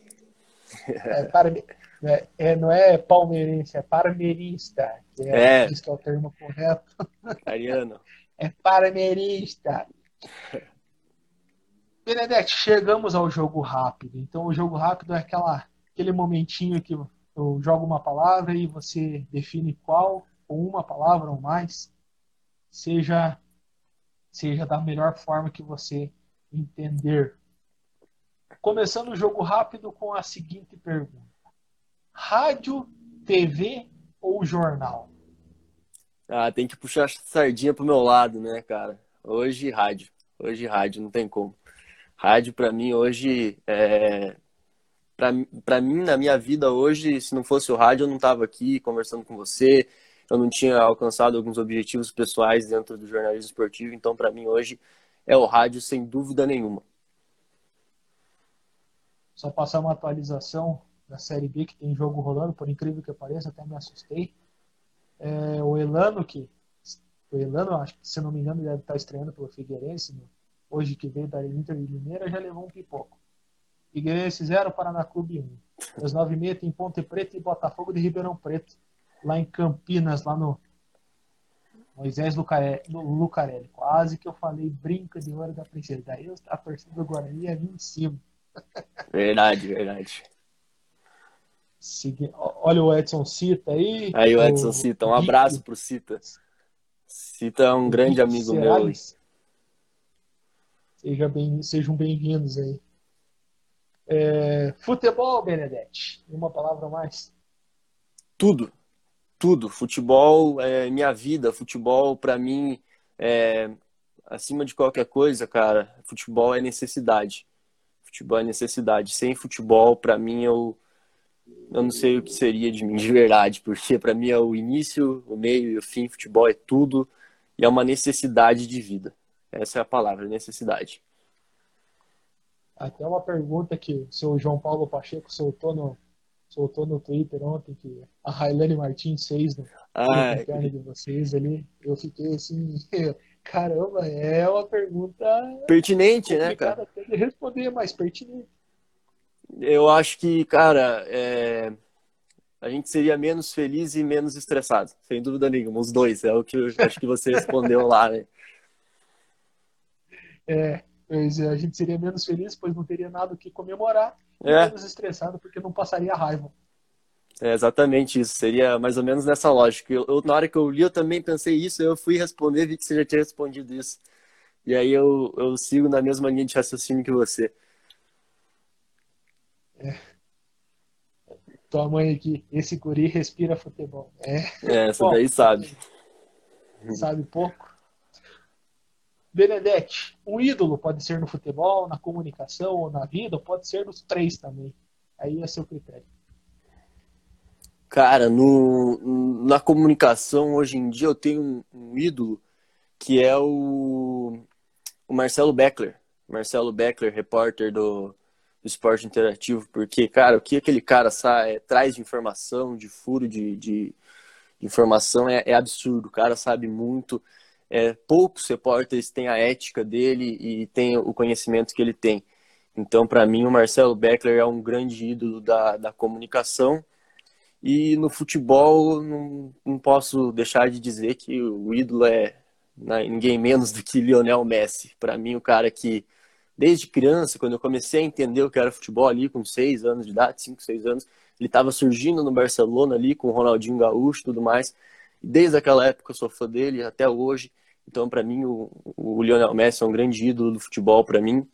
É, parme... é, é, não é palmeirense, é parmeirista, que é, é. que é o termo correto. Ariano. É parmeirista. Benedete, chegamos ao jogo rápido. Então, o jogo rápido é aquela, aquele momentinho que eu jogo uma palavra e você define qual, ou uma palavra ou mais, seja, seja da melhor forma que você entender. Começando o jogo rápido com a seguinte pergunta: Rádio, TV ou jornal? Ah, tem que puxar a sardinha pro meu lado, né, cara? Hoje, rádio. Hoje, rádio, não tem como. Rádio, para mim, hoje, é... para mim, na minha vida hoje, se não fosse o rádio, eu não tava aqui conversando com você, eu não tinha alcançado alguns objetivos pessoais dentro do jornalismo esportivo, então, para mim, hoje, é o rádio, sem dúvida nenhuma. Só passar uma atualização da Série B, que tem jogo rolando, por incrível que pareça, até me assustei. É, o Elano, que. O Elano, acho que, se não me engano, deve estar estreando pelo Figueirense, né? hoje que veio da Inter de Limeira, já levou um pipoco. Figueirense 0, Paraná Clube 1. Às 9h30 tem Ponte Preta e Botafogo de Ribeirão Preto, lá em Campinas, lá no Moisés Lucarelli. Quase que eu falei brinca de hora da princesa. Daí a torcida do Guarani ia vir em cima. Verdade, verdade. Olha o Edson Cita aí. Aí o Edson. Cita, um abraço pro Cita. Cita é um grande amigo meu. Seja bem, sejam bem-vindos aí. É, futebol, Benedetti, uma palavra mais. Tudo, tudo. Futebol é minha vida. Futebol, para mim, é acima de qualquer coisa, cara. Futebol é necessidade. Futebol é necessidade. Sem futebol, para mim, eu, eu não sei o que seria de mim de verdade, porque para mim é o início, o meio e o fim. Futebol é tudo e é uma necessidade de vida. Essa é a palavra, necessidade. Até uma pergunta que o seu João Paulo Pacheco soltou no, soltou no Twitter ontem, que a Railane Martins fez no, ah, de vocês ali. Eu fiquei assim, caramba, é uma pergunta pertinente, né, cara? Até de responder, mas pertinente. Eu acho que, cara, é... a gente seria menos feliz e menos estressado, sem dúvida nenhuma, os dois, é o que eu acho que você respondeu lá, né? É, a gente seria menos feliz, pois não teria nada o que comemorar, e é. menos estressado, porque não passaria raiva. É exatamente isso, seria mais ou menos nessa lógica. Eu, eu, na hora que eu li, eu também pensei isso, eu fui responder, vi que você já tinha respondido isso. E aí eu, eu sigo na mesma linha de raciocínio que você. É. Tua mãe aqui, esse guri respira futebol. É, é essa daí sabe. Sabe pouco. Benedetti, um ídolo pode ser no futebol, na comunicação ou na vida, pode ser nos três também. Aí é seu critério. Cara, no, na comunicação, hoje em dia, eu tenho um, um ídolo que é o, o Marcelo Beckler. Marcelo Beckler, repórter do, Esporte Interativo, porque, cara, o que aquele cara sai, é, traz de informação, de furo de, de, informação é, é absurdo. O cara sabe muito é, poucos repórteres têm a ética dele e têm o conhecimento que ele tem. Então, para mim, o Marcelo Beckler é um grande ídolo da, da comunicação. E no futebol, não, não posso deixar de dizer que o ídolo é ninguém menos do que Lionel Messi. Para mim, o cara que, desde criança, quando eu comecei a entender o que era futebol ali, com seis anos de idade, cinco, seis anos, ele estava surgindo no Barcelona ali, com o Ronaldinho Gaúcho e tudo mais. Desde aquela época eu sou fã dele, até hoje. Então, para mim, o, o Lionel Messi é um grande ídolo do futebol para mim.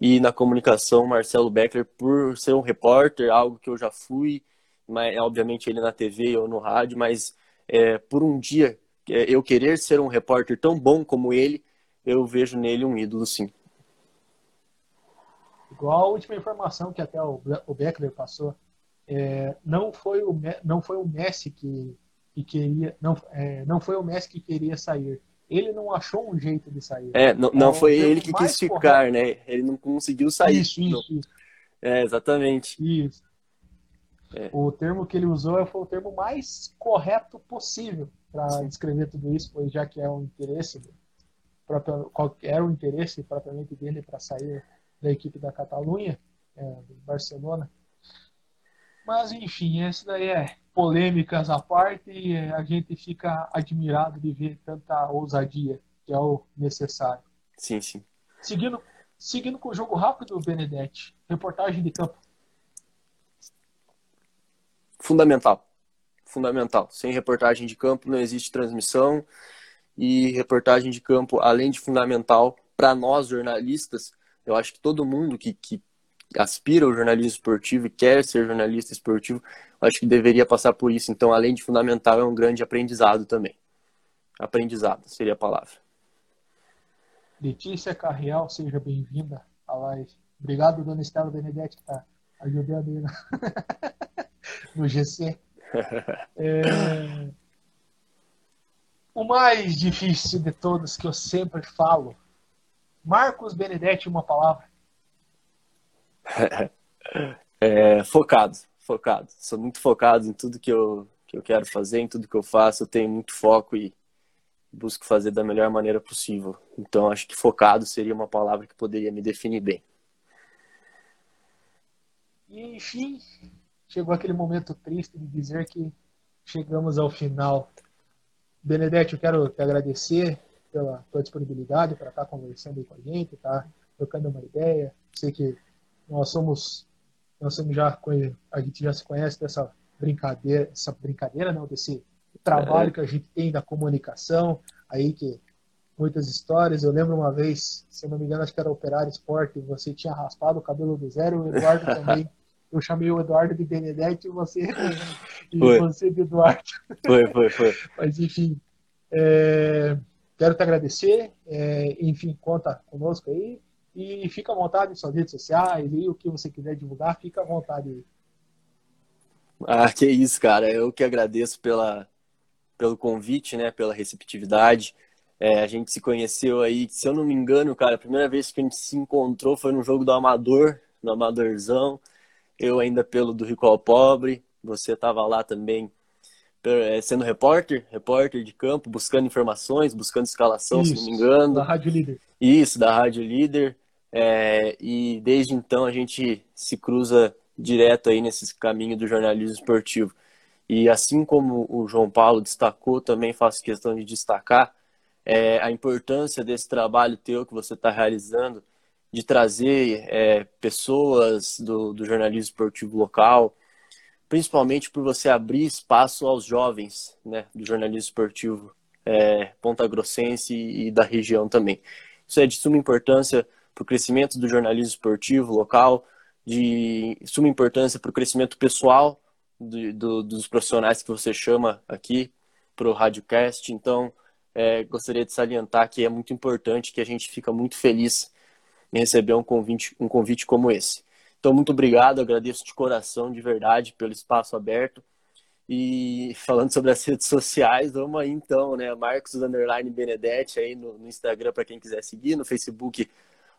E na comunicação, Marcelo Beckler, por ser um repórter, algo que eu já fui, mas obviamente ele na TV ou no rádio, mas é, por um dia é, eu querer ser um repórter tão bom como ele, eu vejo nele um ídolo, sim. Igual a última informação que até o, o Beckler passou, é, não foi o não foi o Messi que que queria, não, é, não foi o Messi que queria sair. Ele não achou um jeito de sair. É, não, não foi ele que quis ficar, correto. né? Ele não conseguiu sair. Isso, isso, isso. É, exatamente. Isso. É. O termo que ele usou foi o termo mais correto possível para descrever tudo isso, pois já que é um interesse, qual era o interesse propriamente dele para sair da equipe da Catalunha, é, do Barcelona. Mas enfim, esse daí é polêmicas à parte, e a gente fica admirado de ver tanta ousadia, que é o necessário. Sim, sim. Seguindo, seguindo com o jogo rápido, Benedetti, reportagem de campo. Fundamental. Fundamental. Sem reportagem de campo não existe transmissão. E reportagem de campo, além de fundamental, para nós jornalistas, eu acho que todo mundo que, que aspira ao jornalismo esportivo e quer ser jornalista esportivo, acho que deveria passar por isso. Então, além de fundamental, é um grande aprendizado também. Aprendizado seria a palavra. Letícia Carreal, seja bem-vinda à live. Obrigado, dona Estela Benedetti, que está ajudando aí no, no GC. É... O mais difícil de todos que eu sempre falo. Marcos Benedetti, uma palavra. é, focado, focado. Sou muito focado em tudo que eu, que eu quero fazer, em tudo que eu faço. Eu tenho muito foco e busco fazer da melhor maneira possível. Então, acho que focado seria uma palavra que poderia me definir bem. E, enfim, chegou aquele momento triste de dizer que chegamos ao final. Benedetti, eu quero te agradecer pela tua disponibilidade para estar conversando com a gente, tá trocando uma ideia. Sei que nós somos, nós somos já, a gente já se conhece dessa brincadeira, essa brincadeira, não, desse trabalho é. que a gente tem da comunicação, aí que muitas histórias. Eu lembro uma vez, se não me engano, acho que era Operário Esporte, você tinha raspado o cabelo do zero, o Eduardo também. Eu chamei o Eduardo de Benedetti e você, e foi. você de Eduardo. Foi, foi, foi. Mas enfim, é, quero te agradecer. É, enfim, conta conosco aí. E fica à vontade em suas redes sociais e o que você quiser divulgar, fica à vontade aí. Ah, que isso, cara. Eu que agradeço pela, pelo convite, né? Pela receptividade. É, a gente se conheceu aí, se eu não me engano, cara, a primeira vez que a gente se encontrou foi no jogo do Amador, no Amadorzão. Eu ainda pelo do Rico ao Pobre. Você estava lá também sendo repórter, repórter de campo, buscando informações, buscando escalação, Isso, se não me engano. Da Rádio Líder. Isso, da Rádio Líder. É, e desde então a gente se cruza direto aí nesse caminho do jornalismo esportivo. E assim como o João Paulo destacou, também faço questão de destacar é, a importância desse trabalho teu que você está realizando, de trazer é, pessoas do, do jornalismo esportivo local, principalmente por você abrir espaço aos jovens né, do jornalismo esportivo é, Ponta Grossense e, da região também. Isso é de suma importância para o crescimento do jornalismo esportivo local, de suma importância para o crescimento pessoal do, dos profissionais que você chama aqui para o Radiocast. Então, é, gostaria de salientar que é muito importante, que a gente fica muito feliz em receber um convite, um convite como esse. Então, muito obrigado, agradeço de coração, de verdade, pelo espaço aberto. E falando sobre as redes sociais, vamos aí então, né? Marcos Underline Benedetti aí no, no Instagram para quem quiser seguir, no Facebook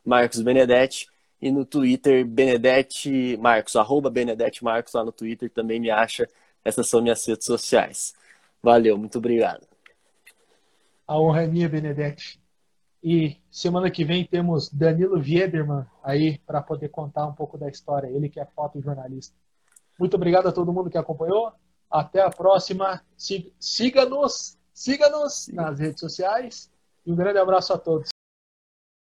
Marcos Benedetti e no Twitter Benedetti Marcos, arroba Benedetti Marcos lá no Twitter também me acha. Essas são minhas redes sociais. Valeu, muito obrigado. A honra é minha, Benedetti. E semana que vem temos Danilo Viederman aí para poder contar um pouco da história. Ele que é fotojornalista. Muito obrigado a todo mundo que acompanhou. Até a próxima. Siga-nos, siga-nos nas redes sociais. E um grande abraço a todos.